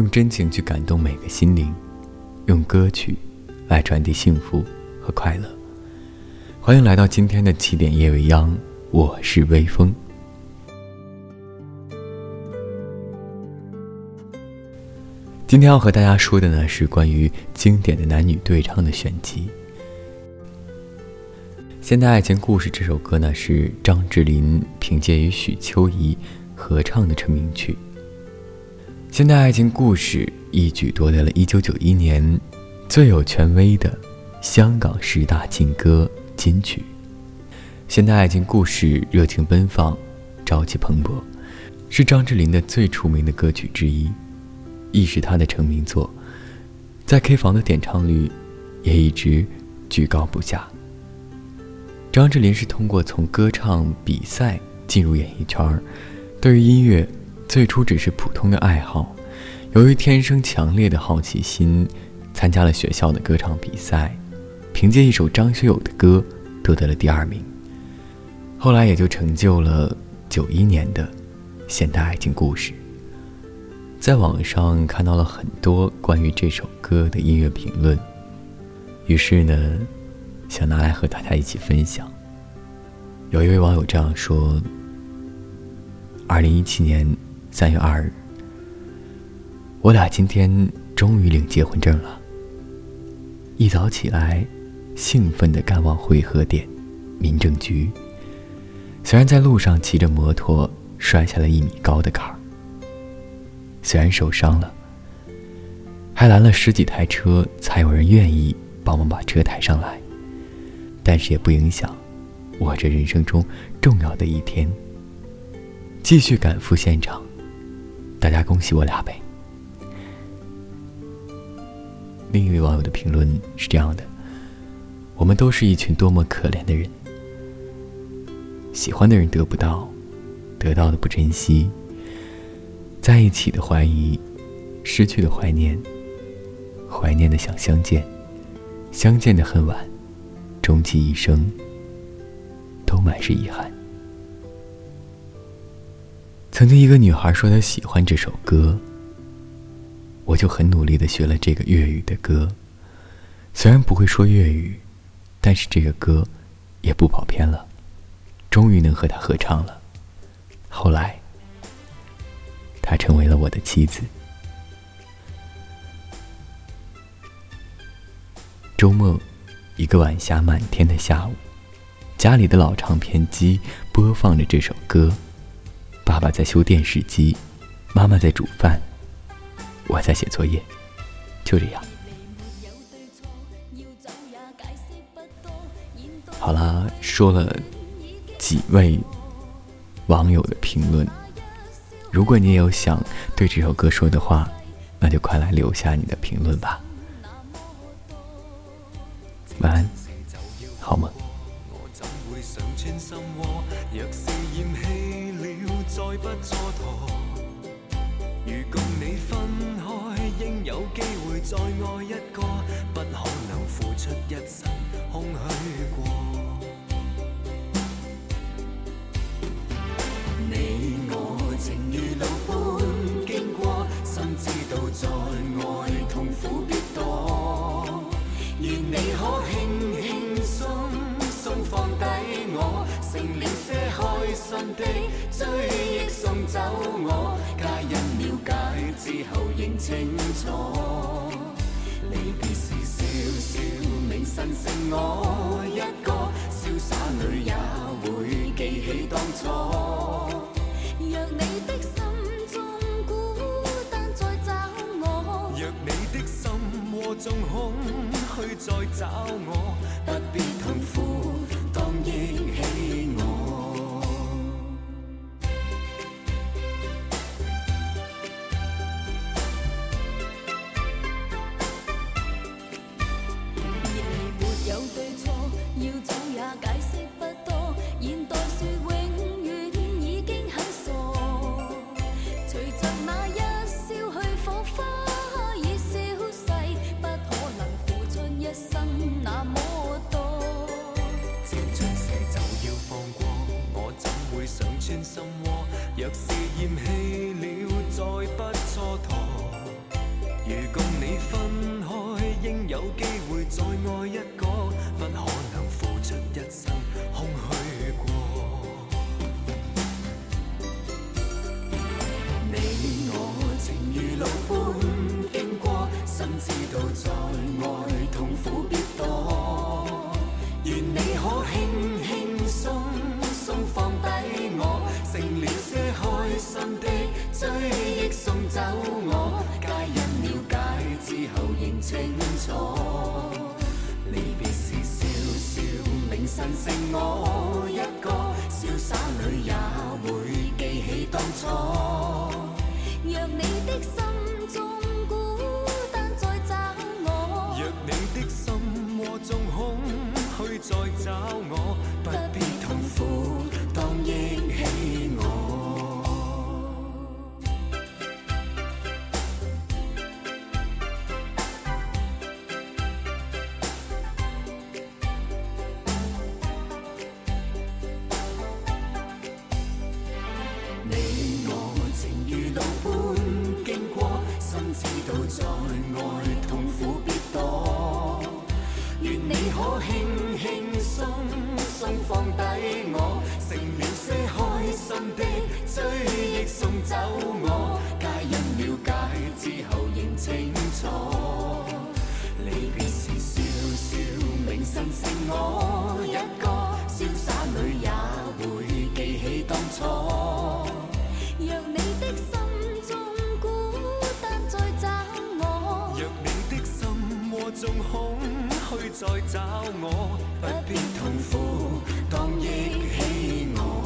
用真情去感动每个心灵，用歌曲来传递幸福和快乐。欢迎来到今天的起点夜未央，我是微风。今天要和大家说的呢是关于经典的男女对唱的选集，《现代爱情故事》这首歌呢是张智霖凭借与许秋怡合唱的成名曲。《现代爱情故事》一举夺得了一九九一年最有权威的香港十大劲歌金曲。《现代爱情故事》热情奔放，朝气蓬勃，是张智霖的最出名的歌曲之一，亦是他的成名作，在 K 房的点唱率也一直居高不下。张智霖是通过从歌唱比赛进入演艺圈对于音乐。最初只是普通的爱好，由于天生强烈的好奇心，参加了学校的歌唱比赛，凭借一首张学友的歌，夺得了第二名。后来也就成就了九一年的《现代爱情故事》。在网上看到了很多关于这首歌的音乐评论，于是呢，想拿来和大家一起分享。有一位网友这样说：“二零一七年。”三月二日，我俩今天终于领结婚证了。一早起来，兴奋地赶往汇合点，民政局。虽然在路上骑着摩托摔下了一米高的坎儿，虽然受伤了，还拦了十几台车才有人愿意帮忙把车抬上来，但是也不影响我这人生中重要的一天。继续赶赴现场。大家恭喜我俩呗。另一位网友的评论是这样的：我们都是一群多么可怜的人，喜欢的人得不到，得到的不珍惜，在一起的怀疑，失去的怀念，怀念的想相见，相见的恨晚，终其一生，都满是遗憾。曾经，一个女孩说她喜欢这首歌，我就很努力的学了这个粤语的歌。虽然不会说粤语，但是这个歌也不跑偏了，终于能和她合唱了。后来，她成为了我的妻子。周末，一个晚霞满天的下午，家里的老唱片机播放着这首歌。爸爸在修电视机，妈妈在煮饭，我在写作业，就这样。好啦，说了几位网友的评论，如果你也有想对这首歌说的话，那就快来留下你的评论吧。晚安，好吗？再不蹉跎，如共你分开，应有机会再爱一个，不可能付出一生空虚过。你我情如路般经过，心知道再爱痛苦必多。愿你可轻轻松松放低我，成了些开心的。追忆送走我，家人了解之后认清楚。离别时笑笑，明晨剩我一个，潇洒女也会记起当初。若你的心中孤单再找我，若你的心窝中空虚再找我。如共你分开，应有机会再爱一个。think so. 放低我，剩了些开心的追忆送走我。皆因了解之后仍清楚，离别时笑笑，明晨剩我一个。潇洒女也会记起当初。若你的心中孤单再找我，若你的心窝中空。去再找我，不必痛苦，当忆起我。